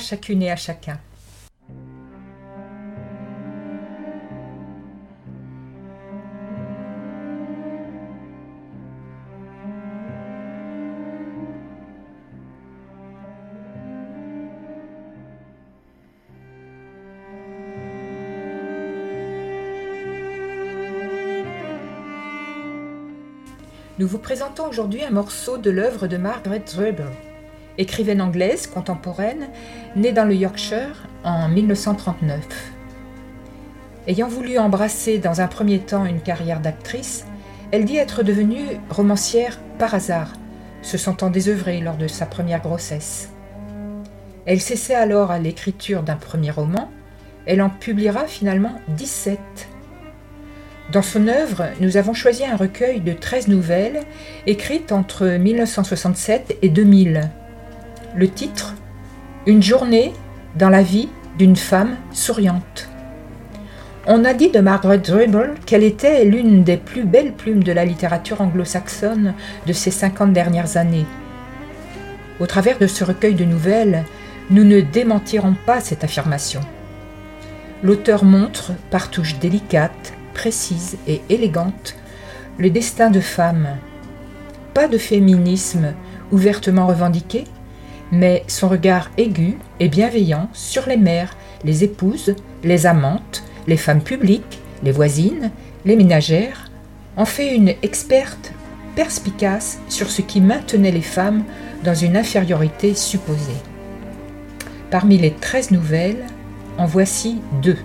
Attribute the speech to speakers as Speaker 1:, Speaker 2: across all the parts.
Speaker 1: Chacune et à chacun. Nous vous présentons aujourd'hui un morceau de l'œuvre de Margaret Dröbel écrivaine anglaise contemporaine, née dans le Yorkshire en 1939. Ayant voulu embrasser dans un premier temps une carrière d'actrice, elle dit être devenue romancière par hasard, se sentant désœuvrée lors de sa première grossesse. Elle cessait alors à l'écriture d'un premier roman, elle en publiera finalement 17. Dans son œuvre, nous avons choisi un recueil de 13 nouvelles écrites entre 1967 et 2000 le titre Une journée dans la vie d'une femme souriante. On a dit de Margaret Dribble qu'elle était l'une des plus belles plumes de la littérature anglo-saxonne de ces 50 dernières années. Au travers de ce recueil de nouvelles, nous ne démentirons pas cette affirmation. L'auteur montre, par touches délicates, précises et élégantes, le destin de femmes. Pas de féminisme ouvertement revendiqué, mais son regard aigu et bienveillant sur les mères, les épouses, les amantes, les femmes publiques, les voisines, les ménagères, en fait une experte perspicace sur ce qui maintenait les femmes dans une infériorité supposée. Parmi les treize nouvelles, en voici deux.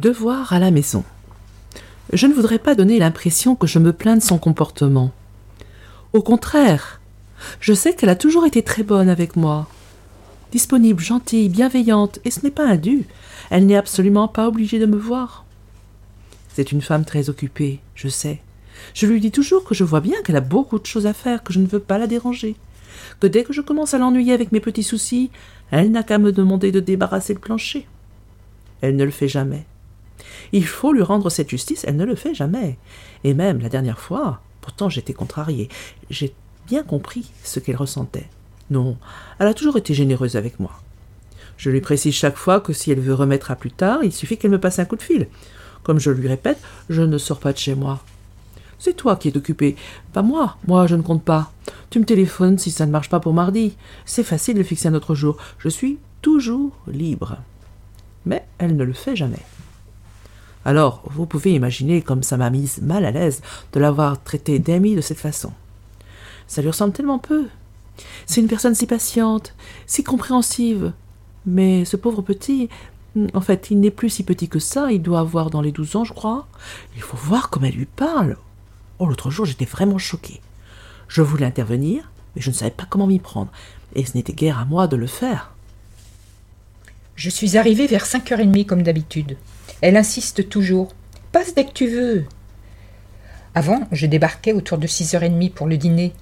Speaker 2: Devoir à la maison. Je ne voudrais pas donner l'impression que je me plains de son comportement. Au contraire, je sais qu'elle a toujours été très bonne avec moi. Disponible, gentille, bienveillante, et ce n'est pas un dû. Elle n'est absolument pas obligée de me voir. C'est une femme très occupée, je sais. Je lui dis toujours que je vois bien qu'elle a beaucoup de choses à faire, que je ne veux pas la déranger. Que dès que je commence à l'ennuyer avec mes petits soucis, elle n'a qu'à me demander de débarrasser le plancher. Elle ne le fait jamais. Il faut lui rendre cette justice, elle ne le fait jamais. Et même la dernière fois, pourtant j'étais contrarié, j'ai bien compris ce qu'elle ressentait. Non, elle a toujours été généreuse avec moi. Je lui précise chaque fois que si elle veut remettre à plus tard, il suffit qu'elle me passe un coup de fil. Comme je lui répète, je ne sors pas de chez moi. C'est toi qui es occupé, pas moi. Moi, je ne compte pas. Tu me téléphones si ça ne marche pas pour mardi. C'est facile de fixer un autre jour. Je suis toujours libre. Mais elle ne le fait jamais. Alors, vous pouvez imaginer comme ça m'a mise mal à l'aise de l'avoir traité d'ami de cette façon. Ça lui ressemble tellement peu. C'est une personne si patiente, si compréhensive. Mais ce pauvre petit, en fait, il n'est plus si petit que ça, il doit avoir dans les douze ans, je crois. Il faut voir comme elle lui parle. Oh, l'autre jour, j'étais vraiment choquée. Je voulais intervenir, mais je ne savais pas comment m'y prendre, et ce n'était guère à moi de le faire.
Speaker 1: Je suis arrivée vers cinq heures et demie comme d'habitude. Elle insiste toujours. Passe dès que tu veux. Avant, je débarquais autour de six heures et demie pour le dîner,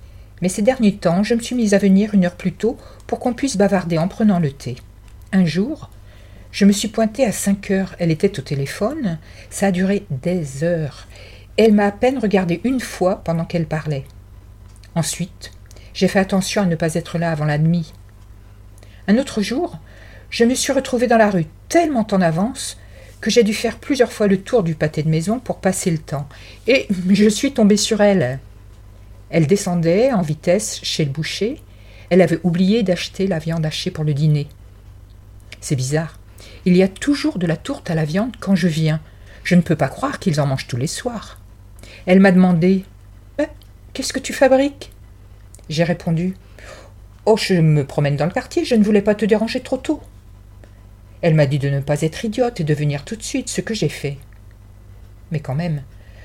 Speaker 1: Mais ces derniers temps, je me suis mise à venir une heure plus tôt pour qu'on puisse bavarder en prenant le thé. Un jour, je me suis pointée à cinq heures. Elle était au téléphone. Ça a duré des heures. Elle m'a à peine regardé une fois pendant qu'elle parlait. Ensuite, j'ai fait attention à ne pas être là avant la nuit. Un autre jour, je me suis retrouvée dans la rue tellement en avance que j'ai dû faire plusieurs fois le tour du pâté de maison pour passer le temps. Et je suis tombée sur elle. Elle descendait en vitesse chez le boucher. Elle avait oublié d'acheter la viande hachée pour le dîner. C'est bizarre. Il y a toujours de la tourte à la viande quand je viens. Je ne peux pas croire qu'ils en mangent tous les soirs. Elle m'a demandé eh, Qu'est-ce que tu fabriques? J'ai répondu Oh, je me promène dans le quartier, je ne voulais pas te déranger trop tôt. Elle m'a dit de ne pas être idiote et de venir tout de suite, ce que j'ai fait. Mais quand même,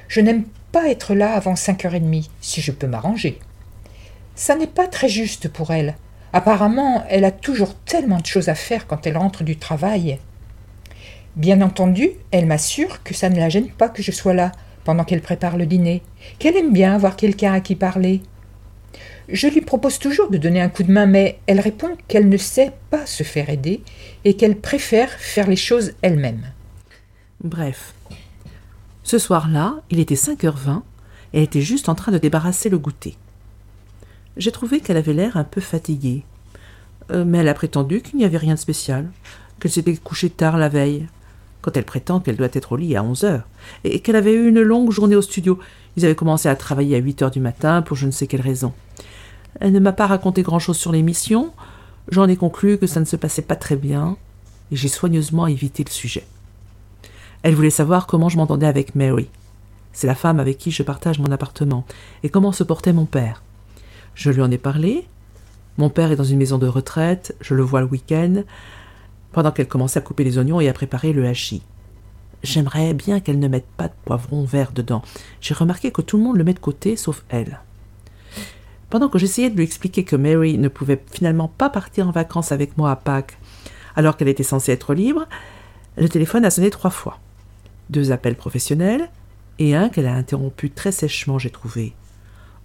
Speaker 1: je n'aime pas être là avant cinq heures et demie, si je peux m'arranger. Ça n'est pas très juste pour elle. Apparemment, elle a toujours tellement de choses à faire quand elle rentre du travail. Bien entendu, elle m'assure que ça ne la gêne pas que je sois là pendant qu'elle prépare le dîner, qu'elle aime bien avoir quelqu'un à qui parler. Je lui propose toujours de donner un coup de main, mais elle répond qu'elle ne sait pas se faire aider et qu'elle préfère faire les choses elle-même.
Speaker 2: Bref. Ce soir-là, il était 5h20 et elle était juste en train de débarrasser le goûter. J'ai trouvé qu'elle avait l'air un peu fatiguée. Euh, mais elle a prétendu qu'il n'y avait rien de spécial, qu'elle s'était couchée tard la veille, quand elle prétend qu'elle doit être au lit à 11 heures, et qu'elle avait eu une longue journée au studio. Ils avaient commencé à travailler à 8 heures du matin pour je ne sais quelle raison. Elle ne m'a pas raconté grand-chose sur l'émission. J'en ai conclu que ça ne se passait pas très bien, et j'ai soigneusement évité le sujet. Elle voulait savoir comment je m'entendais avec Mary. C'est la femme avec qui je partage mon appartement, et comment se portait mon père. Je lui en ai parlé. Mon père est dans une maison de retraite, je le vois le week-end, pendant qu'elle commençait à couper les oignons et à préparer le hachis. J'aimerais bien qu'elle ne mette pas de poivron vert dedans. J'ai remarqué que tout le monde le met de côté, sauf elle. Pendant que j'essayais de lui expliquer que Mary ne pouvait finalement pas partir en vacances avec moi à Pâques, alors qu'elle était censée être libre, le téléphone a sonné trois fois. Deux appels professionnels et un qu'elle a interrompu très sèchement, j'ai trouvé.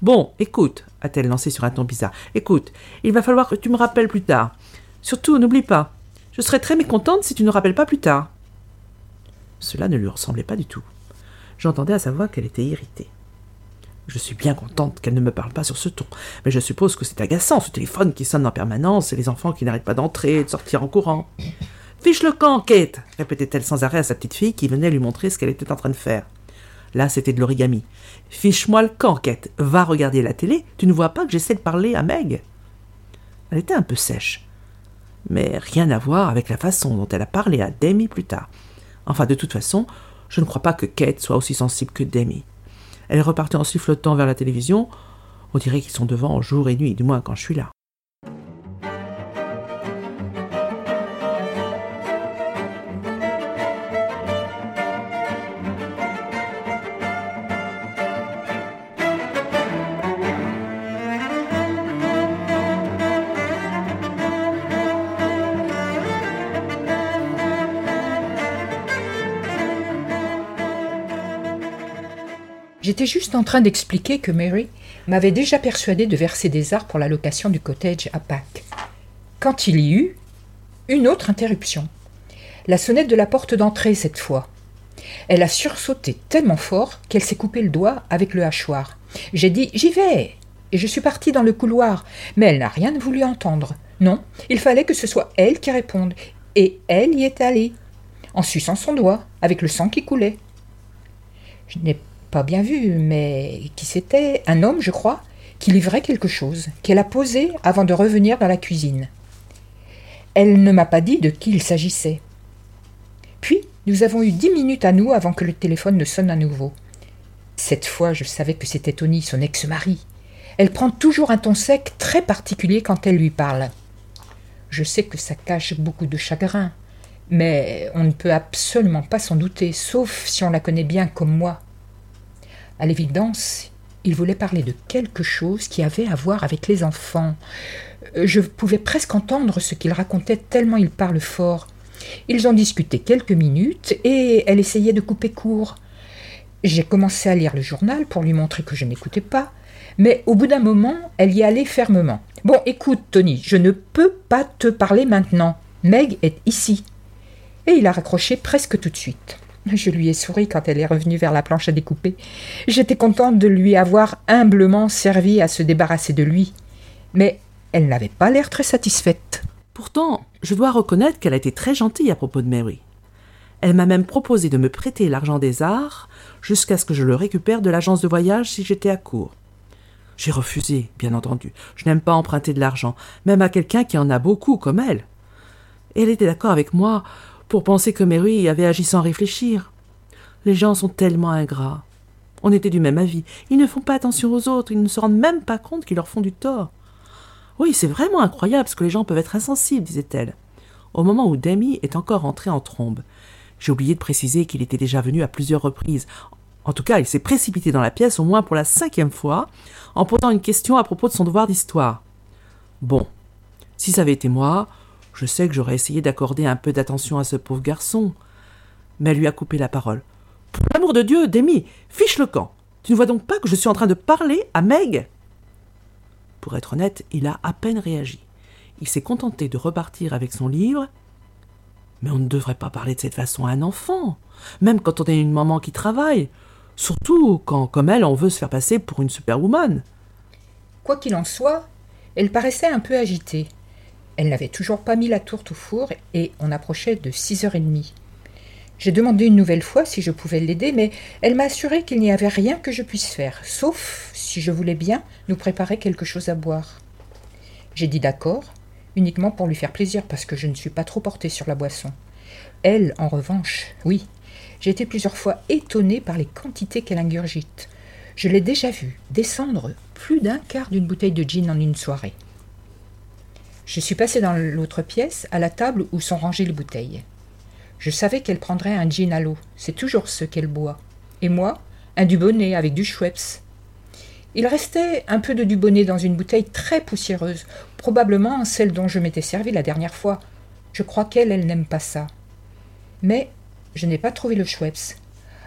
Speaker 2: Bon, écoute, a-t-elle lancé sur un ton bizarre. Écoute, il va falloir que tu me rappelles plus tard. Surtout, n'oublie pas. Je serais très mécontente si tu ne rappelles pas plus tard. Cela ne lui ressemblait pas du tout. J'entendais à sa voix qu'elle était irritée. Je suis bien contente qu'elle ne me parle pas sur ce ton, mais je suppose que c'est agaçant, ce téléphone qui sonne en permanence et les enfants qui n'arrêtent pas d'entrer et de sortir en courant. Fiche le camp, Kate répétait-elle sans arrêt à sa petite fille qui venait lui montrer ce qu'elle était en train de faire. Là, c'était de l'origami. Fiche-moi le camp, Kate. Va regarder la télé. Tu ne vois pas que j'essaie de parler à Meg? Elle était un peu sèche. Mais rien à voir avec la façon dont elle a parlé à Demi plus tard. Enfin, de toute façon, je ne crois pas que Kate soit aussi sensible que Demi. Elle est repartie en sifflotant vers la télévision. On dirait qu'ils sont devant jour et nuit, du moins quand je suis là.
Speaker 1: J'étais juste en train d'expliquer que Mary m'avait déjà persuadé de verser des arts pour la location du cottage à Pâques. Quand il y eut une autre interruption. La sonnette de la porte d'entrée cette fois. Elle a sursauté tellement fort qu'elle s'est coupé le doigt avec le hachoir. J'ai dit J'y vais et je suis partie dans le couloir, mais elle n'a rien voulu entendre. Non, il fallait que ce soit elle qui réponde, et elle y est allée, en suçant son doigt, avec le sang qui coulait. Je n'ai pas bien vu, mais qui c'était Un homme, je crois, qui livrait quelque chose, qu'elle a posé avant de revenir dans la cuisine. Elle ne m'a pas dit de qui il s'agissait. Puis, nous avons eu dix minutes à nous avant que le téléphone ne sonne à nouveau. Cette fois, je savais que c'était Tony, son ex-mari. Elle prend toujours un ton sec très particulier quand elle lui parle. Je sais que ça cache beaucoup de chagrin, mais on ne peut absolument pas s'en douter, sauf si on la connaît bien comme moi. À l'évidence, il voulait parler de quelque chose qui avait à voir avec les enfants. Euh, je pouvais presque entendre ce qu'il racontait tellement il parle fort. Ils ont discuté quelques minutes et elle essayait de couper court. J'ai commencé à lire le journal pour lui montrer que je n'écoutais pas, Mais au bout d'un moment, elle y allait fermement. Bon, écoute, Tony, je ne peux pas te parler maintenant. Meg est ici. Et il a raccroché presque tout de suite. Je lui ai souri quand elle est revenue vers la planche à découper. J'étais contente de lui avoir humblement servi à se débarrasser de lui. Mais elle n'avait pas l'air très satisfaite.
Speaker 2: Pourtant, je dois reconnaître qu'elle a été très gentille à propos de Mary. Elle m'a même proposé de me prêter l'argent des arts jusqu'à ce que je le récupère de l'agence de voyage si j'étais à court. J'ai refusé, bien entendu. Je n'aime pas emprunter de l'argent, même à quelqu'un qui en a beaucoup comme elle. Elle était d'accord avec moi pour penser que Mary avait agi sans réfléchir. Les gens sont tellement ingrats. On était du même avis. Ils ne font pas attention aux autres, ils ne se rendent même pas compte qu'ils leur font du tort. Oui, c'est vraiment incroyable ce que les gens peuvent être insensibles, disait-elle, au moment où Demi est encore entré en trombe. J'ai oublié de préciser qu'il était déjà venu à plusieurs reprises. En tout cas, il s'est précipité dans la pièce au moins pour la cinquième fois, en posant une question à propos de son devoir d'histoire. Bon, si ça avait été moi, je sais que j'aurais essayé d'accorder un peu d'attention à ce pauvre garçon. Mais elle lui a coupé la parole. Pour l'amour de Dieu, Demi, fiche le camp. Tu ne vois donc pas que je suis en train de parler à Meg? Pour être honnête, il a à peine réagi. Il s'est contenté de repartir avec son livre mais on ne devrait pas parler de cette façon à un enfant, même quand on est une maman qui travaille, surtout quand, comme elle, on veut se faire passer pour une superwoman.
Speaker 1: Quoi qu'il en soit, elle paraissait un peu agitée. Elle n'avait toujours pas mis la tourte au four et on approchait de six heures et demie. J'ai demandé une nouvelle fois si je pouvais l'aider, mais elle m'a assuré qu'il n'y avait rien que je puisse faire, sauf, si je voulais bien, nous préparer quelque chose à boire. J'ai dit d'accord, uniquement pour lui faire plaisir, parce que je ne suis pas trop portée sur la boisson. Elle, en revanche, oui. J'ai été plusieurs fois étonnée par les quantités qu'elle ingurgite. Je l'ai déjà vue descendre plus d'un quart d'une bouteille de gin en une soirée. Je suis passée dans l'autre pièce, à la table où sont rangées les bouteilles. Je savais qu'elle prendrait un gin à l'eau, c'est toujours ce qu'elle boit. Et moi, un Dubonnet avec du Schweppes. Il restait un peu de Dubonnet dans une bouteille très poussiéreuse, probablement celle dont je m'étais servi la dernière fois. Je crois qu'elle, elle, n'aime pas ça. Mais je n'ai pas trouvé le Schweppes.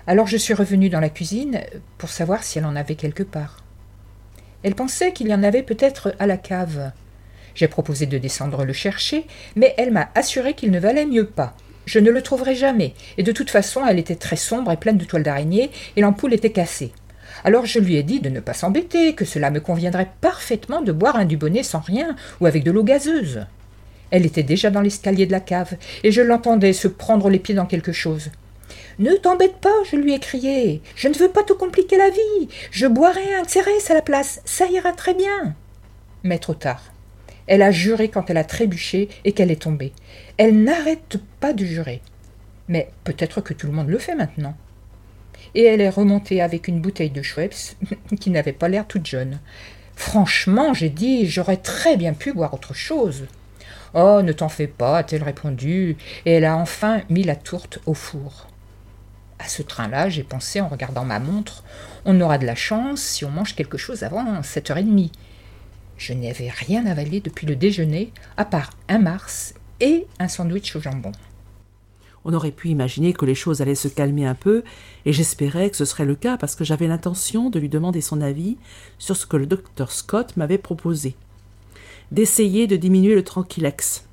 Speaker 1: Alors je suis revenue dans la cuisine pour savoir si elle en avait quelque part. Elle pensait qu'il y en avait peut-être à la cave. J'ai proposé de descendre le chercher, mais elle m'a assuré qu'il ne valait mieux pas. Je ne le trouverai jamais, et de toute façon elle était très sombre et pleine de toiles d'araignée, et l'ampoule était cassée. Alors je lui ai dit de ne pas s'embêter, que cela me conviendrait parfaitement de boire un Dubonnet sans rien, ou avec de l'eau gazeuse. Elle était déjà dans l'escalier de la cave, et je l'entendais se prendre les pieds dans quelque chose. Ne t'embête pas, je lui ai crié. Je ne veux pas te compliquer la vie. Je boirai un Xérès à la place. Ça ira très bien. Mais trop tard. Elle a juré quand elle a trébuché et qu'elle est tombée. Elle n'arrête pas de jurer. Mais peut-être que tout le monde le fait maintenant et elle est remontée avec une bouteille de Schweppes qui n'avait pas l'air toute jeune. Franchement, j'ai dit, j'aurais très bien pu boire autre chose. Oh, ne t'en fais pas, a-t-elle répondu, et elle a enfin mis la tourte au four. À ce train-là, j'ai pensé en regardant ma montre, on aura de la chance si on mange quelque chose avant sept heures et demie. Je n'avais rien avalé depuis le déjeuner, à part un mars et un sandwich au jambon.
Speaker 2: On aurait pu imaginer que les choses allaient se calmer un peu, et j'espérais que ce serait le cas parce que j'avais l'intention de lui demander son avis sur ce que le docteur Scott m'avait proposé. D'essayer de diminuer le tranquilex.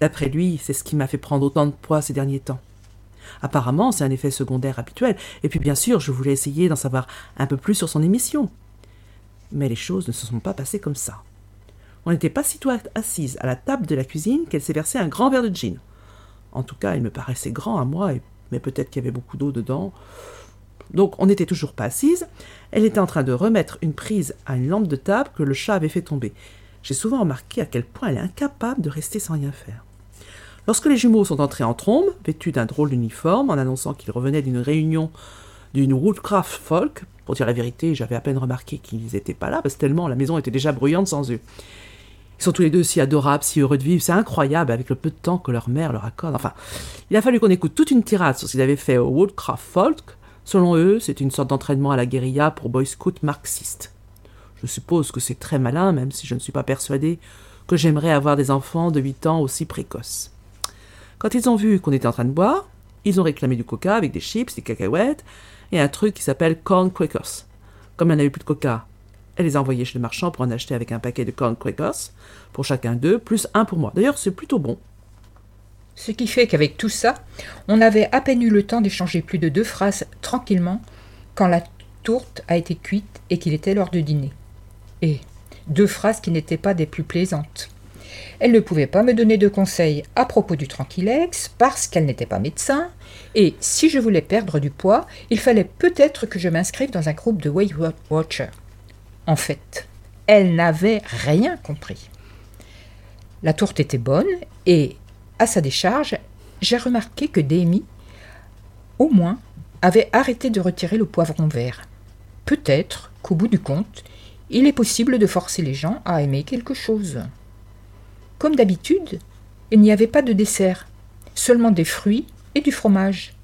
Speaker 2: D'après lui, c'est ce qui m'a fait prendre autant de poids ces derniers temps. Apparemment, c'est un effet secondaire habituel, et puis bien sûr, je voulais essayer d'en savoir un peu plus sur son émission. Mais les choses ne se sont pas passées comme ça. On n'était pas si assise à la table de la cuisine qu'elle s'est versé un grand verre de gin. En tout cas, il me paraissait grand à moi, mais peut-être qu'il y avait beaucoup d'eau dedans. Donc on n'était toujours pas assise. Elle était en train de remettre une prise à une lampe de table que le chat avait fait tomber. J'ai souvent remarqué à quel point elle est incapable de rester sans rien faire. Lorsque les jumeaux sont entrés en trombe, vêtus d'un drôle d'uniforme, en annonçant qu'ils revenaient d'une réunion d'une Woodcraft Folk, pour dire la vérité, j'avais à peine remarqué qu'ils n'étaient pas là, parce que tellement la maison était déjà bruyante sans eux. Ils sont tous les deux si adorables, si heureux de vivre. C'est incroyable avec le peu de temps que leur mère leur accorde. Enfin, il a fallu qu'on écoute toute une tirade sur ce qu'ils avaient fait au Woodcraft Folk. Selon eux, c'est une sorte d'entraînement à la guérilla pour boy scouts marxistes. Je suppose que c'est très malin, même si je ne suis pas persuadé que j'aimerais avoir des enfants de 8 ans aussi précoces. Quand ils ont vu qu'on était en train de boire, ils ont réclamé du coca avec des chips, des cacahuètes et un truc qui s'appelle corn crackers. Comme en avait plus de coca Elle les a envoyés chez le marchand pour en acheter avec un paquet de corn crackers pour chacun d'eux, plus un pour moi. D'ailleurs, c'est plutôt bon.
Speaker 1: Ce qui fait qu'avec tout ça, on avait à peine eu le temps d'échanger plus de deux phrases tranquillement quand la tourte a été cuite et qu'il était l'heure de dîner. Et deux phrases qui n'étaient pas des plus plaisantes. Elle ne pouvait pas me donner de conseils à propos du tranquillex parce qu'elle n'était pas médecin, et si je voulais perdre du poids, il fallait peut-être que je m'inscrive dans un groupe de Weight Watchers. En fait, elle n'avait rien compris. La tourte était bonne, et à sa décharge, j'ai remarqué que Demi, au moins, avait arrêté de retirer le poivron vert. Peut-être qu'au bout du compte, il est possible de forcer les gens à aimer quelque chose. Comme d'habitude, il n'y avait pas de dessert, seulement des fruits et du fromage.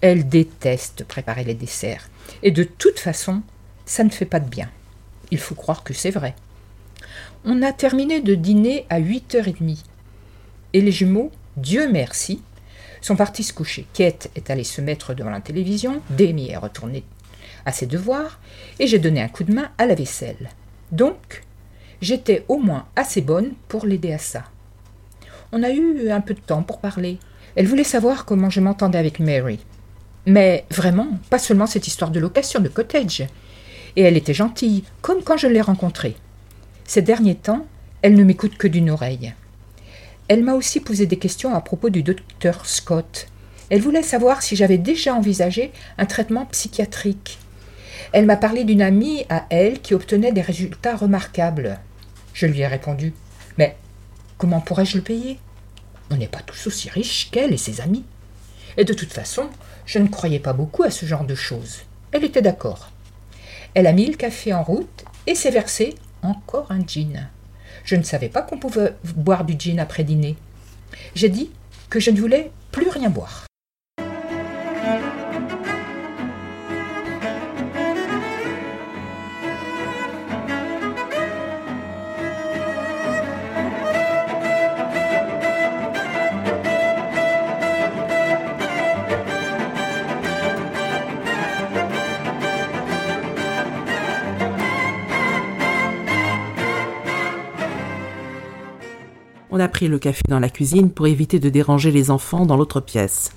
Speaker 1: Elle déteste préparer les desserts, et de toute façon, ça ne fait pas de bien. Il faut croire que c'est vrai. On a terminé de dîner à 8h30, et les jumeaux, Dieu merci, sont partis se coucher. Kate est allée se mettre devant la télévision, Demi est retournée à ses devoirs, et j'ai donné un coup de main à la vaisselle. Donc, j'étais au moins assez bonne pour l'aider à ça. On a eu un peu de temps pour parler. Elle voulait savoir comment je m'entendais avec Mary. Mais vraiment, pas seulement cette histoire de location de cottage. Et elle était gentille, comme quand je l'ai rencontrée. Ces derniers temps, elle ne m'écoute que d'une oreille. Elle m'a aussi posé des questions à propos du docteur Scott. Elle voulait savoir si j'avais déjà envisagé un traitement psychiatrique. Elle m'a parlé d'une amie à elle qui obtenait des résultats remarquables. Je lui ai répondu Mais comment pourrais-je le payer? On n'est pas tous aussi riches qu'elle et ses amis. Et de toute façon, je ne croyais pas beaucoup à ce genre de choses. Elle était d'accord. Elle a mis le café en route et s'est versé encore un gin. Je ne savais pas qu'on pouvait boire du gin après dîner. J'ai dit que je ne voulais plus rien boire.
Speaker 2: On a pris le café dans la cuisine pour éviter de déranger les enfants dans l'autre pièce.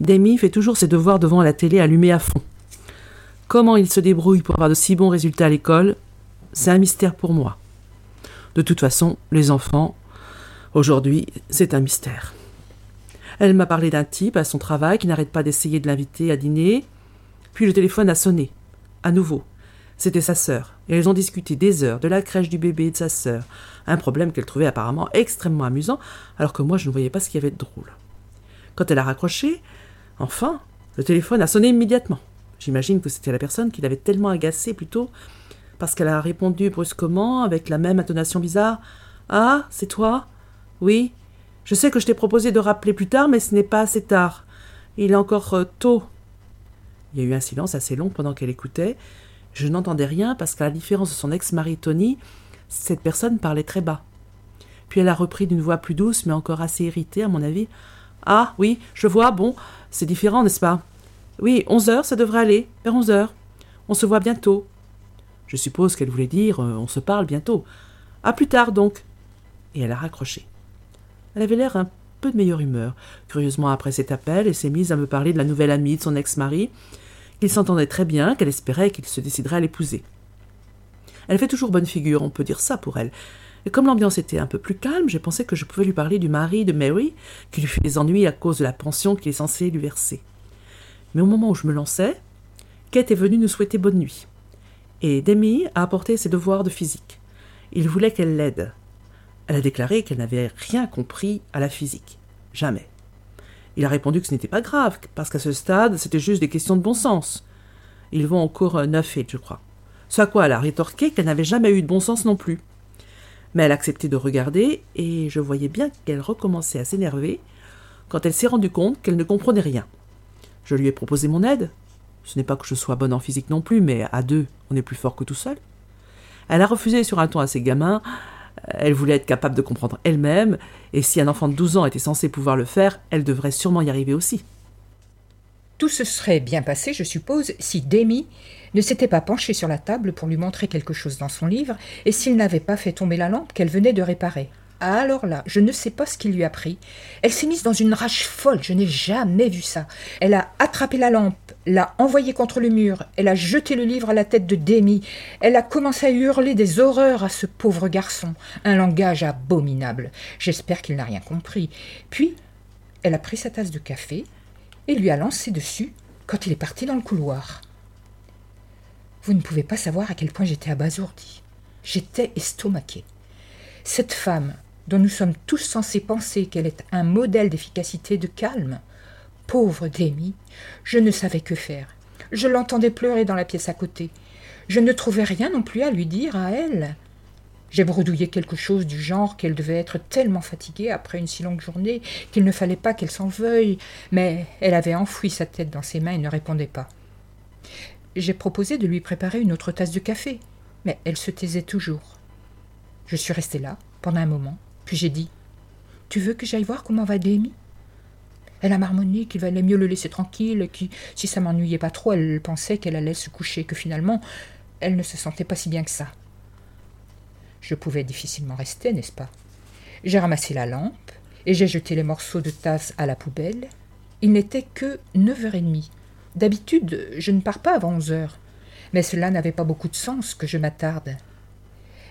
Speaker 2: Demi fait toujours ses devoirs devant la télé allumée à fond. Comment il se débrouille pour avoir de si bons résultats à l'école, c'est un mystère pour moi. De toute façon, les enfants, aujourd'hui, c'est un mystère. Elle m'a parlé d'un type à son travail qui n'arrête pas d'essayer de l'inviter à dîner. Puis le téléphone a sonné. À nouveau. C'était sa sœur, et elles ont discuté des heures de la crèche du bébé et de sa sœur, un problème qu'elle trouvait apparemment extrêmement amusant, alors que moi je ne voyais pas ce qu'il y avait de drôle. Quand elle a raccroché, enfin, le téléphone a sonné immédiatement. J'imagine que c'était la personne qui l'avait tellement agacée plutôt, parce qu'elle a répondu brusquement, avec la même intonation bizarre. Ah, c'est toi? Oui. Je sais que je t'ai proposé de rappeler plus tard, mais ce n'est pas assez tard. Il est encore euh, tôt. Il y a eu un silence assez long pendant qu'elle écoutait, je n'entendais rien parce qu'à la différence de son ex-mari Tony, cette personne parlait très bas. Puis elle a repris d'une voix plus douce, mais encore assez irritée, à mon avis. Ah, oui, je vois, bon, c'est différent, n'est-ce pas? Oui, onze heures, ça devrait aller, vers onze heures. On se voit bientôt. Je suppose qu'elle voulait dire euh, on se parle bientôt. À plus tard, donc. Et elle a raccroché. Elle avait l'air un peu de meilleure humeur, curieusement après cet appel, et s'est mise à me parler de la nouvelle amie de son ex-mari, qu'il s'entendait très bien, qu'elle espérait qu'il se déciderait à l'épouser. Elle fait toujours bonne figure, on peut dire ça pour elle. Et comme l'ambiance était un peu plus calme, j'ai pensé que je pouvais lui parler du mari de Mary, qui lui fait des ennuis à cause de la pension qu'il est censé lui verser. Mais au moment où je me lançais, Kate est venue nous souhaiter bonne nuit. Et Demi a apporté ses devoirs de physique. Il voulait qu'elle l'aide. Elle a déclaré qu'elle n'avait rien compris à la physique. Jamais. Il a répondu que ce n'était pas grave, parce qu'à ce stade, c'était juste des questions de bon sens. Ils vont encore euh, neuf et je crois. Ce à quoi elle a rétorqué qu'elle n'avait jamais eu de bon sens non plus. Mais elle acceptait de regarder, et je voyais bien qu'elle recommençait à s'énerver quand elle s'est rendue compte qu'elle ne comprenait rien. Je lui ai proposé mon aide. Ce n'est pas que je sois bonne en physique non plus, mais à deux, on est plus fort que tout seul. Elle a refusé sur un ton assez gamin, elle voulait être capable de comprendre elle-même, et si un enfant de 12 ans était censé pouvoir le faire, elle devrait sûrement y arriver aussi.
Speaker 1: Tout se serait bien passé, je suppose, si Demi ne s'était pas penché sur la table pour lui montrer quelque chose dans son livre, et s'il n'avait pas fait tomber la lampe qu'elle venait de réparer. Alors là, je ne sais pas ce qui lui a pris. Elle s'est mise dans une rage folle, je n'ai jamais vu ça. Elle a attrapé la lampe, l'a envoyée contre le mur, elle a jeté le livre à la tête de Demi, elle a commencé à hurler des horreurs à ce pauvre garçon, un langage abominable. J'espère qu'il n'a rien compris. Puis, elle a pris sa tasse de café et lui a lancé dessus quand il est parti dans le couloir. Vous ne pouvez pas savoir à quel point j'étais abasourdi. J'étais estomaqué. Cette femme, dont nous sommes tous censés penser qu'elle est un modèle d'efficacité, de calme, pauvre Demi, je ne savais que faire. Je l'entendais pleurer dans la pièce à côté. Je ne trouvais rien non plus à lui dire à elle. J'ai bredouillé quelque chose du genre qu'elle devait être tellement fatiguée après une si longue journée qu'il ne fallait pas qu'elle s'en veuille, mais elle avait enfoui sa tête dans ses mains et ne répondait pas. J'ai proposé de lui préparer une autre tasse de café, mais elle se taisait toujours. Je suis restée là, pendant un moment, puis j'ai dit Tu veux que j'aille voir comment va Demi? Elle a marmonné qu'il valait mieux le laisser tranquille, que si ça m'ennuyait pas trop, elle pensait qu'elle allait se coucher, que finalement, elle ne se sentait pas si bien que ça. Je pouvais difficilement rester, n'est-ce pas? J'ai ramassé la lampe, et j'ai jeté les morceaux de tasse à la poubelle. Il n'était que neuf heures et demie. D'habitude, je ne pars pas avant onze heures. Mais cela n'avait pas beaucoup de sens que je m'attarde.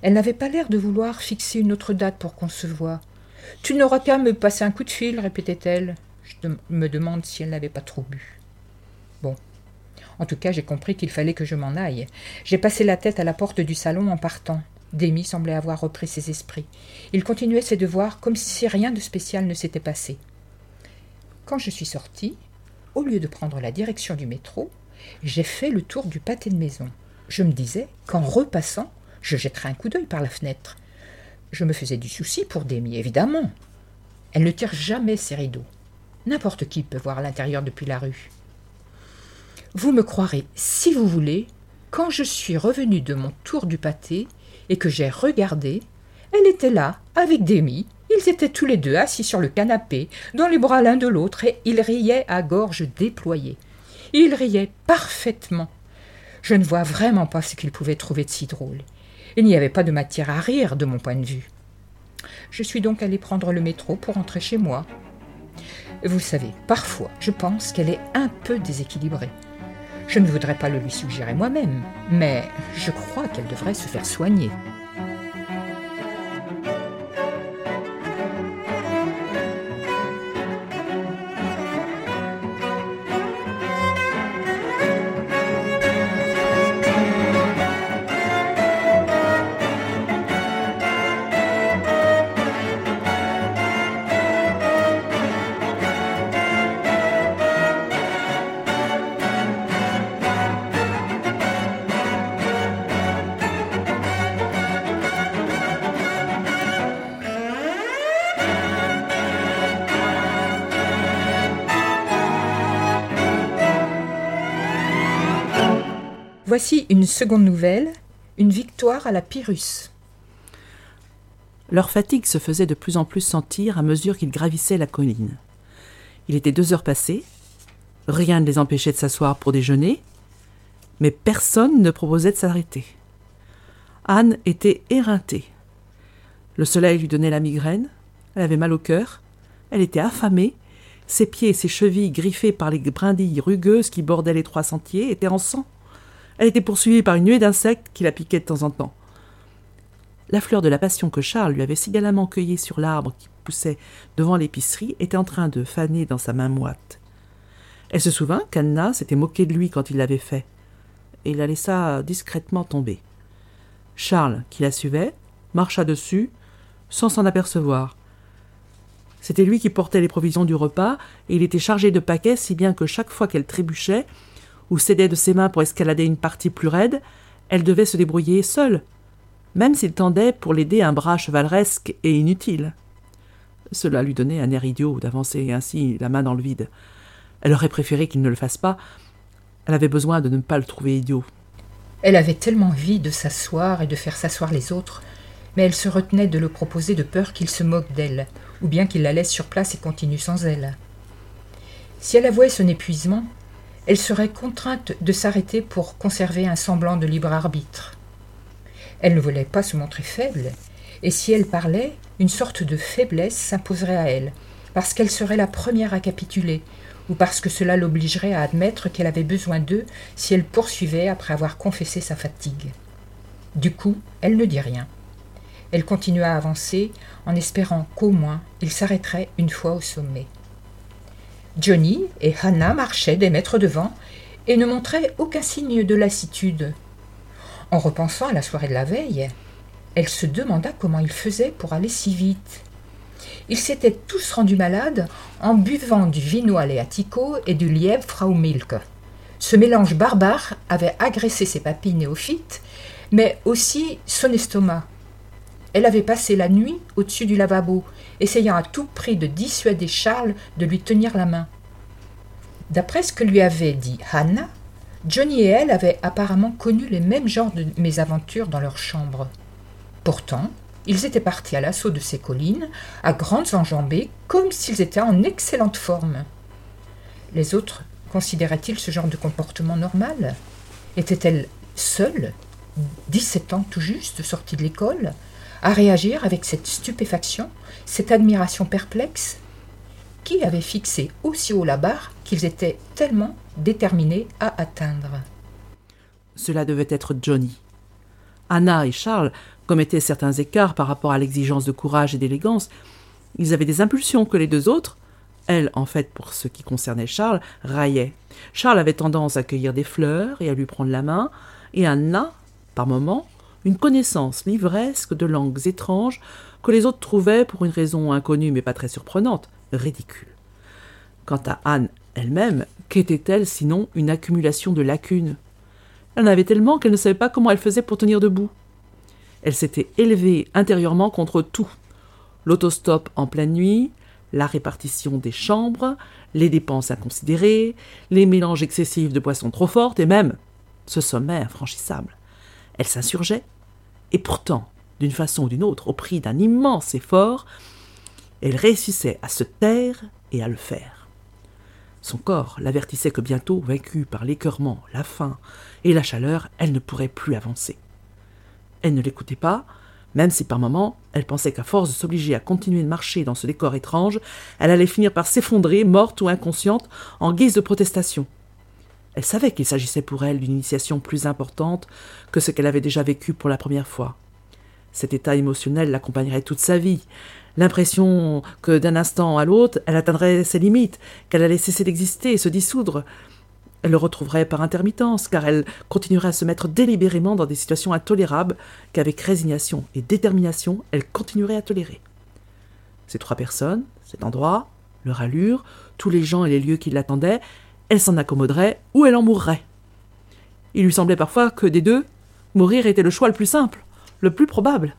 Speaker 1: Elle n'avait pas l'air de vouloir fixer une autre date pour qu'on se voie. Tu n'auras qu'à me passer un coup de fil, répétait-elle. Je me demande si elle n'avait pas trop bu. Bon. En tout cas, j'ai compris qu'il fallait que je m'en aille. J'ai passé la tête à la porte du salon en partant. Demi semblait avoir repris ses esprits. Il continuait ses devoirs comme si rien de spécial ne s'était passé. Quand je suis sortie, au lieu de prendre la direction du métro, j'ai fait le tour du pâté de maison. Je me disais qu'en repassant, je jetterais un coup d'œil par la fenêtre. Je me faisais du souci pour Demi, évidemment. Elle ne tire jamais ses rideaux. N'importe qui peut voir l'intérieur depuis la rue. Vous me croirez, si vous voulez, quand je suis revenue de mon tour du pâté et que j'ai regardé, elle était là, avec Demi, ils étaient tous les deux assis sur le canapé, dans les bras l'un de l'autre, et ils riaient à gorge déployée. Ils riaient parfaitement. Je ne vois vraiment pas ce qu'ils pouvaient trouver de si drôle. Il n'y avait pas de matière à rire de mon point de vue. Je suis donc allée prendre le métro pour rentrer chez moi. Vous savez, parfois, je pense qu'elle est un peu déséquilibrée. Je ne voudrais pas le lui suggérer moi-même, mais je crois qu'elle devrait se faire soigner. Voici une seconde nouvelle, une victoire à la Pyrrhus.
Speaker 2: Leur fatigue se faisait de plus en plus sentir à mesure qu'ils gravissaient la colline. Il était deux heures passées, rien ne les empêchait de s'asseoir pour déjeuner, mais personne ne proposait de s'arrêter. Anne était éreintée. Le soleil lui donnait la migraine, elle avait mal au cœur, elle était affamée, ses pieds et ses chevilles griffés par les brindilles rugueuses qui bordaient les trois sentiers étaient en sang. Elle était poursuivie par une nuée d'insectes qui la piquaient de temps en temps. La fleur de la passion que Charles lui avait si galamment cueillie sur l'arbre qui poussait devant l'épicerie était en train de faner dans sa main moite. Elle se souvint qu'Anna s'était moquée de lui quand il l'avait fait, et la laissa discrètement tomber. Charles, qui la suivait, marcha dessus, sans s'en apercevoir. C'était lui qui portait les provisions du repas, et il était chargé de paquets si bien que chaque fois qu'elle trébuchait, ou cédait de ses mains pour escalader une partie plus raide, elle devait se débrouiller seule, même s'il tendait pour l'aider un bras chevaleresque et inutile. Cela lui donnait un air idiot d'avancer ainsi la main dans le vide. Elle aurait préféré qu'il ne le fasse pas. Elle avait besoin de ne pas le trouver idiot.
Speaker 1: Elle avait tellement envie de s'asseoir et de faire s'asseoir les autres, mais elle se retenait de le proposer de peur qu'il se moque d'elle, ou bien qu'il la laisse sur place et continue sans elle. Si elle avouait son épuisement, elle serait contrainte de s'arrêter pour conserver un semblant de libre arbitre. Elle ne voulait pas se montrer faible, et si elle parlait, une sorte de faiblesse s'imposerait à elle, parce qu'elle serait la première à capituler, ou parce que cela l'obligerait à admettre qu'elle avait besoin d'eux si elle poursuivait après avoir confessé sa fatigue. Du coup, elle ne dit rien. Elle continua à avancer en espérant qu'au moins il s'arrêterait une fois au sommet. Johnny et Hannah marchaient des mètres devant et ne montraient aucun signe de lassitude. En repensant à la soirée de la veille, elle se demanda comment ils faisaient pour aller si vite. Ils s'étaient tous rendus malades en buvant du vino aleatico et du lièvre Frau Milk. Ce mélange barbare avait agressé ses papilles néophytes, mais aussi son estomac. Elle avait passé la nuit au-dessus du lavabo, essayant à tout prix de dissuader Charles de lui tenir la main. D'après ce que lui avait dit Hannah, Johnny et elle avaient apparemment connu les mêmes genres de mésaventures dans leur chambre. Pourtant, ils étaient partis à l'assaut de ces collines, à grandes enjambées, comme s'ils étaient en excellente forme. Les autres considéraient-ils ce genre de comportement normal? Était-elle seule, dix-sept ans tout juste, sortie de l'école, à réagir avec cette stupéfaction, cette admiration perplexe Qui avait fixé aussi haut la barre qu'ils étaient tellement déterminés à atteindre
Speaker 2: Cela devait être Johnny. Anna et Charles commettaient certains écarts par rapport à l'exigence de courage et d'élégance. Ils avaient des impulsions que les deux autres, elle, en fait, pour ce qui concernait Charles, raillaient. Charles avait tendance à cueillir des fleurs et à lui prendre la main, et Anna, par moments, une connaissance livresque de langues étranges que les autres trouvaient, pour une raison inconnue mais pas très surprenante, ridicule. Quant à Anne elle-même, qu'était-elle sinon une accumulation de lacunes? Elle en avait tellement qu'elle ne savait pas comment elle faisait pour tenir debout. Elle s'était élevée intérieurement contre tout. L'autostop en pleine nuit, la répartition des chambres, les dépenses inconsidérées, les mélanges excessifs de boissons trop fortes et même ce sommet infranchissable. Elle s'insurgeait, et pourtant, d'une façon ou d'une autre, au prix d'un immense effort, elle réussissait à se taire et à le faire. Son corps l'avertissait que bientôt, vaincue par l'écœurement, la faim et la chaleur, elle ne pourrait plus avancer. Elle ne l'écoutait pas, même si par moments elle pensait qu'à force de s'obliger à continuer de marcher dans ce décor étrange, elle allait finir par s'effondrer, morte ou inconsciente, en guise de protestation. Elle savait qu'il s'agissait pour elle d'une initiation plus importante que ce qu'elle avait déjà vécu pour la première fois. Cet état émotionnel l'accompagnerait toute sa vie. L'impression que d'un instant à l'autre, elle atteindrait ses limites, qu'elle allait cesser d'exister et se dissoudre. Elle le retrouverait par intermittence, car elle continuerait à se mettre délibérément dans des situations intolérables qu'avec résignation et détermination, elle continuerait à tolérer. Ces trois personnes, cet endroit, leur allure, tous les gens et les lieux qui l'attendaient, elle s'en accommoderait ou elle en mourrait. Il lui semblait parfois que des deux, mourir était le choix le plus simple, le plus probable.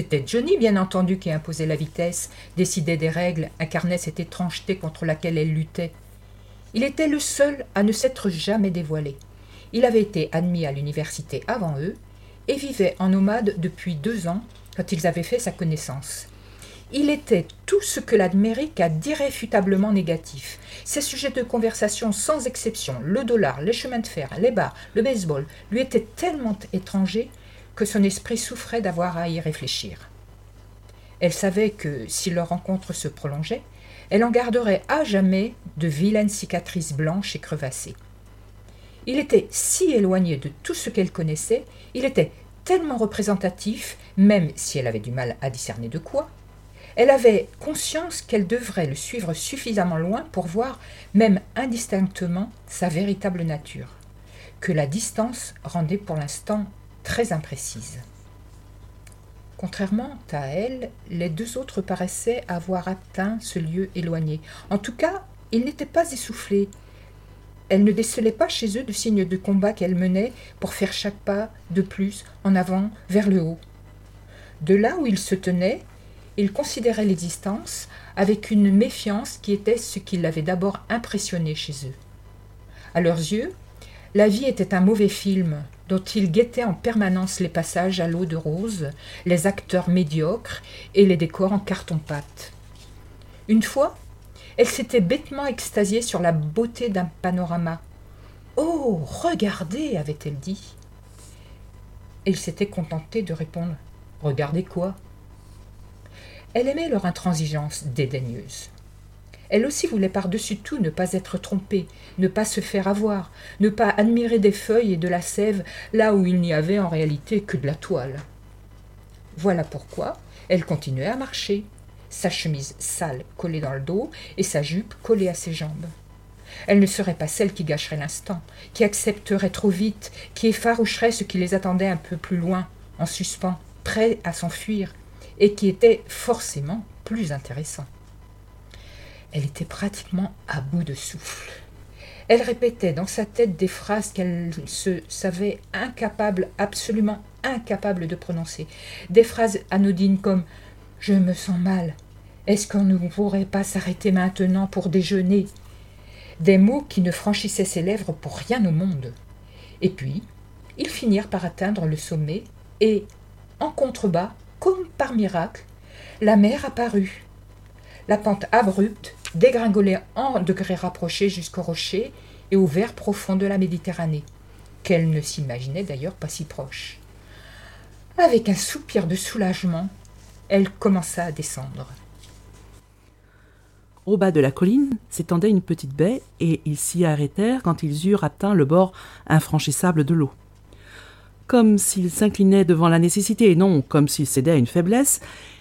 Speaker 1: C'était Johnny, bien entendu, qui imposait la vitesse, décidait des règles, incarnait cette étrangeté contre laquelle elle luttait. Il était le seul à ne s'être jamais dévoilé. Il avait été admis à l'université avant eux, et vivait en nomade depuis deux ans quand ils avaient fait sa connaissance. Il était tout ce que l'Amérique a d'irréfutablement négatif. Ses sujets de conversation sans exception, le dollar, les chemins de fer, les bars, le baseball, lui étaient tellement étrangers son esprit souffrait d'avoir à y réfléchir. Elle savait que si leur rencontre se prolongeait, elle en garderait à jamais de vilaines cicatrices blanches et crevassées. Il était si éloigné de tout ce qu'elle connaissait, il était tellement représentatif, même si elle avait du mal à discerner de quoi, elle avait conscience qu'elle devrait le suivre suffisamment loin pour voir, même indistinctement, sa véritable nature, que la distance rendait pour l'instant très imprécise. Contrairement à elle, les deux autres paraissaient avoir atteint ce lieu éloigné. En tout cas, ils n'étaient pas essoufflés. Elle ne décelait pas chez eux de signes de combat qu'elle menait pour faire chaque pas de plus en avant vers le haut. De là où ils se tenaient, ils considéraient l'existence avec une méfiance qui était ce qui l'avait d'abord impressionné chez eux. À leurs yeux, la vie était un mauvais film dont ils guettaient en permanence les passages à l'eau de rose, les acteurs médiocres et les décors en carton-pâte. Une fois, elle s'était bêtement extasiée sur la beauté d'un panorama. Oh, regardez, avait-elle dit. Et il s'était contenté de répondre Regardez quoi? Elle aimait leur intransigeance dédaigneuse. Elle aussi voulait par-dessus tout ne pas être trompée, ne pas se faire avoir, ne pas admirer des feuilles et de la sève là où il n'y avait en réalité que de la toile. Voilà pourquoi elle continuait à marcher, sa chemise sale collée dans le dos et sa jupe collée à ses jambes. Elle ne serait pas celle qui gâcherait l'instant, qui accepterait trop vite, qui effaroucherait ce qui les attendait un peu plus loin, en suspens, prêt à s'enfuir, et qui était forcément plus intéressant. Elle était pratiquement à bout de souffle. Elle répétait dans sa tête des phrases qu'elle se savait incapable, absolument incapable de prononcer. Des phrases anodines comme Je me sens mal. Est-ce qu'on ne pourrait pas s'arrêter maintenant pour déjeuner? Des mots qui ne franchissaient ses lèvres pour rien au monde. Et puis, ils finirent par atteindre le sommet et, en contrebas, comme par miracle, la mer apparut. La pente abrupte dégringolait en degrés rapprochés jusqu'au rocher et au vert profond de la Méditerranée, qu'elle ne s'imaginait d'ailleurs pas si proche. Avec un soupir de soulagement, elle commença à descendre.
Speaker 2: Au bas de la colline s'étendait une petite baie, et ils s'y arrêtèrent quand ils eurent atteint le bord infranchissable de l'eau. Comme s'ils s'inclinaient devant la nécessité et non comme s'ils cédaient à une faiblesse,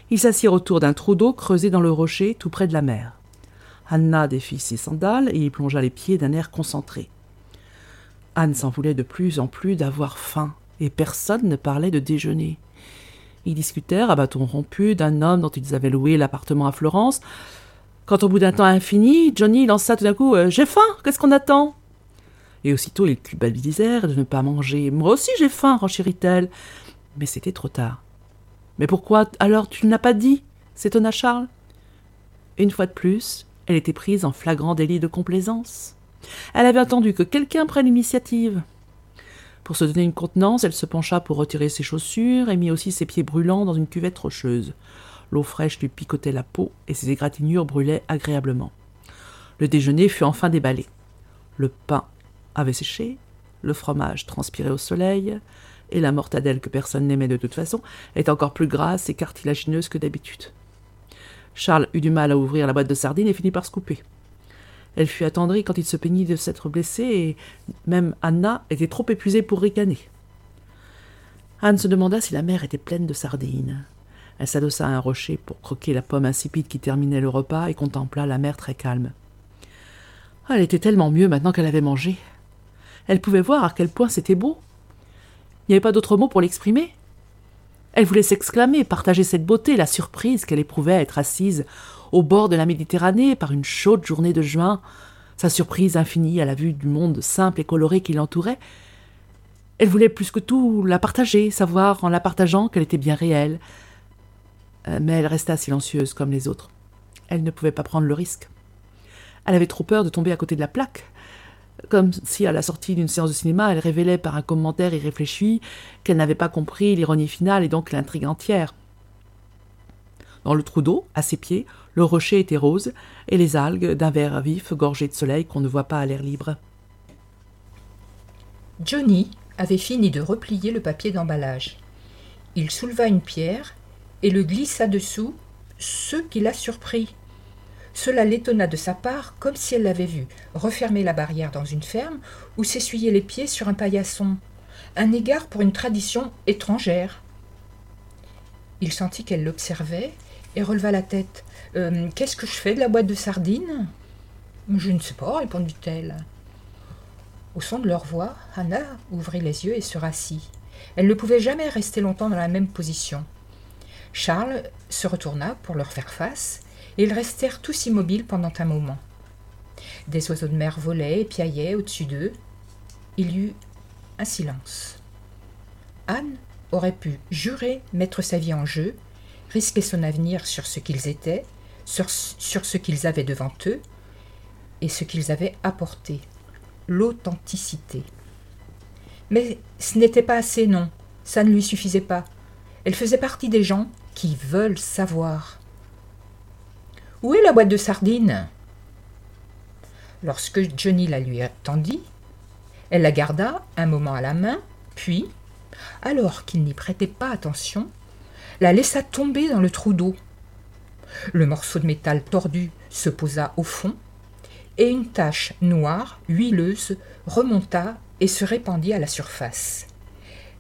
Speaker 2: ils s'assirent autour d'un trou d'eau creusé dans le rocher tout près de la mer. Anna défit ses sandales et y plongea les pieds d'un air concentré. Anne s'en voulait de plus en plus d'avoir faim, et personne ne parlait de déjeuner. Ils discutèrent à bâton rompu d'un homme dont ils avaient loué l'appartement à Florence. Quand au bout d'un temps infini, Johnny lança tout d'un coup euh, J'ai faim, qu'est-ce qu'on attend? Et aussitôt ils culpabilisèrent de ne pas manger. Moi aussi j'ai faim, renchérit-elle. Mais c'était trop tard. Mais pourquoi alors tu ne l'as pas dit? S'étonna Charles? Une fois de plus, elle était prise en flagrant délit de complaisance. Elle avait attendu que quelqu'un prenne l'initiative. Pour se donner une contenance, elle se pencha pour retirer ses chaussures et mit aussi ses pieds brûlants dans une cuvette rocheuse. L'eau fraîche lui picotait la peau et ses égratignures brûlaient agréablement. Le déjeuner fut enfin déballé. Le pain avait séché, le fromage transpirait au soleil, et la mortadelle que personne n'aimait de toute façon était encore plus grasse et cartilagineuse que d'habitude. Charles eut du mal à ouvrir la boîte de sardines et finit par se couper. Elle fut attendrie quand il se peignit de s'être blessé, et même Anna était trop épuisée pour ricaner. Anne se demanda si la mer était pleine de sardines. Elle s'adossa à un rocher pour croquer la pomme insipide qui terminait le repas et contempla la mer très calme. Ah, elle était tellement mieux maintenant qu'elle avait mangé. Elle pouvait voir à quel point c'était beau. Il n'y avait pas d'autre mot pour l'exprimer. Elle voulait s'exclamer, partager cette beauté, la surprise qu'elle éprouvait à être assise au bord de la Méditerranée par une chaude journée de juin, sa surprise infinie à la vue du monde simple et coloré qui l'entourait. Elle voulait plus que tout la partager, savoir en la partageant qu'elle était bien réelle. Euh, mais elle resta silencieuse comme les autres. Elle ne pouvait pas prendre le risque. Elle avait trop peur de tomber à côté de la plaque. Comme si à la sortie d'une séance de cinéma, elle révélait par un commentaire irréfléchi qu'elle n'avait pas compris l'ironie finale et donc l'intrigue entière. Dans le trou d'eau, à ses pieds, le rocher était rose et les algues d'un vert vif gorgées de soleil qu'on ne voit pas à l'air libre.
Speaker 1: Johnny avait fini de replier le papier d'emballage. Il souleva une pierre et le glissa dessous, ce qui l'a surpris. Cela l'étonna de sa part, comme si elle l'avait vu refermer la barrière dans une ferme ou s'essuyer les pieds sur un paillasson. Un égard pour une tradition étrangère. Il sentit qu'elle l'observait et releva la tête. Euh, qu'est-ce que je fais de la boîte de sardines? Je ne sais pas, répondit-elle. Au son de leur voix, Anna ouvrit les yeux et se rassit. Elle ne pouvait jamais rester longtemps dans la même position. Charles se retourna pour leur faire face, ils restèrent tous immobiles pendant un moment. Des oiseaux de mer volaient et piaillaient au-dessus d'eux. Il y eut un silence. Anne aurait pu jurer mettre sa vie en jeu, risquer son avenir sur ce qu'ils étaient, sur ce qu'ils avaient devant eux et ce qu'ils avaient apporté, l'authenticité. Mais ce n'était pas assez, non, ça ne lui suffisait pas. Elle faisait partie des gens qui veulent savoir. Où est la boîte de sardines? Lorsque Johnny la lui attendit, elle la garda un moment à la main, puis, alors qu'il n'y prêtait pas attention, la laissa tomber dans le trou d'eau. Le morceau de métal tordu se posa au fond, et une tache noire, huileuse, remonta et se répandit à la surface.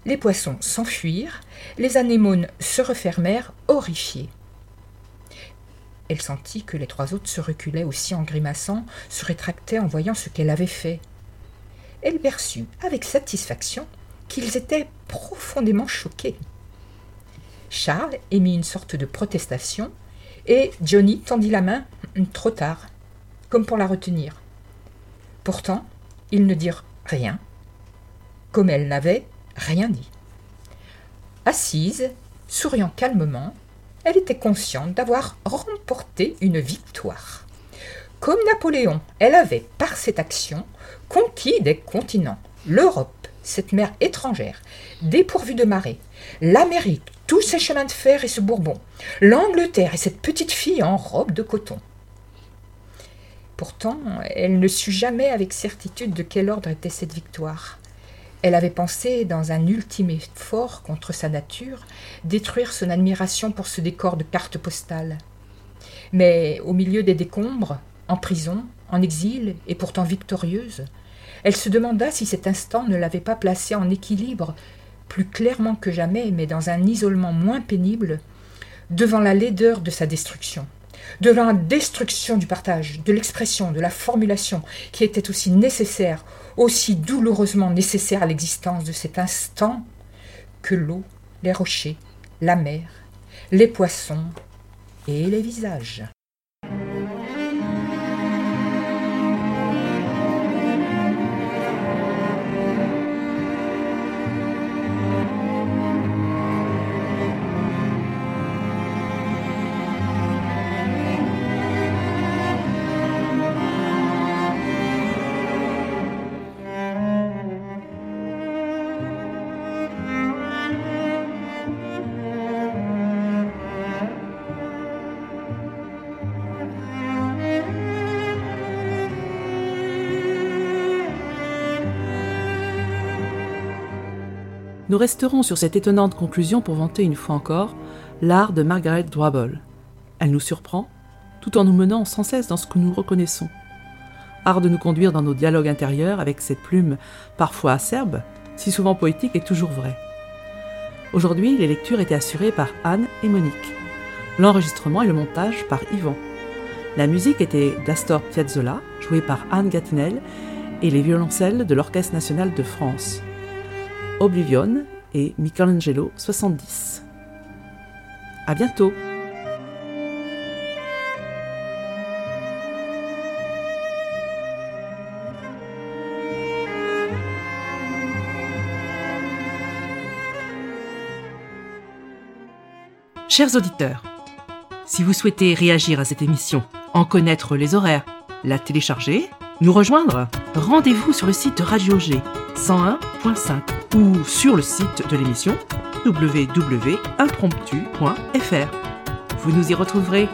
Speaker 1: Les poissons s'enfuirent, les anémones se refermèrent, horrifiés. Elle sentit que les trois autres se reculaient aussi en grimaçant, se rétractaient en voyant ce qu'elle avait fait. Elle perçut avec satisfaction qu'ils étaient profondément choqués. Charles émit une sorte de protestation, et Johnny tendit la main trop tard, comme pour la retenir. Pourtant, ils ne dirent rien, comme elle n'avait rien dit. Assise, souriant calmement, elle était consciente d'avoir remporté une victoire. Comme Napoléon, elle avait, par cette action, conquis des continents, l'Europe, cette mer étrangère, dépourvue de marée, l'Amérique, tous ses chemins de fer et ce Bourbon, l'Angleterre et cette petite fille en robe de coton. Pourtant, elle ne sut jamais avec certitude de quel ordre était cette victoire. Elle avait pensé, dans un ultime effort contre sa nature, détruire son admiration pour ce décor de cartes postales. Mais au milieu des décombres, en prison, en exil, et pourtant victorieuse, elle se demanda si cet instant ne l'avait pas placée en équilibre, plus clairement que jamais, mais dans un isolement moins pénible, devant la laideur de sa destruction, devant la destruction du partage, de l'expression, de la formulation, qui était aussi nécessaire aussi douloureusement nécessaire à l'existence de cet instant que l'eau, les rochers, la mer, les poissons et les visages.
Speaker 2: Nous resterons sur cette étonnante conclusion pour vanter une fois encore l'art de Margaret Drabble. Elle nous surprend, tout en nous menant sans cesse dans ce que nous reconnaissons. Art de nous conduire dans nos dialogues intérieurs avec cette plume parfois acerbe, si souvent poétique et toujours vraie. Aujourd'hui, les lectures étaient assurées par Anne et Monique. L'enregistrement et le montage par Yvan. La musique était d'Astor Piazzolla, jouée par Anne Gatinel, et les violoncelles de l'Orchestre national de France. Oblivion et Michelangelo 70. À bientôt! Chers auditeurs, si vous souhaitez réagir à cette émission, en connaître les horaires, la télécharger, nous rejoindre, rendez-vous sur le site de Radio G 101.5 ou sur le site de l'émission www.impromptu.fr. Vous nous y retrouverez.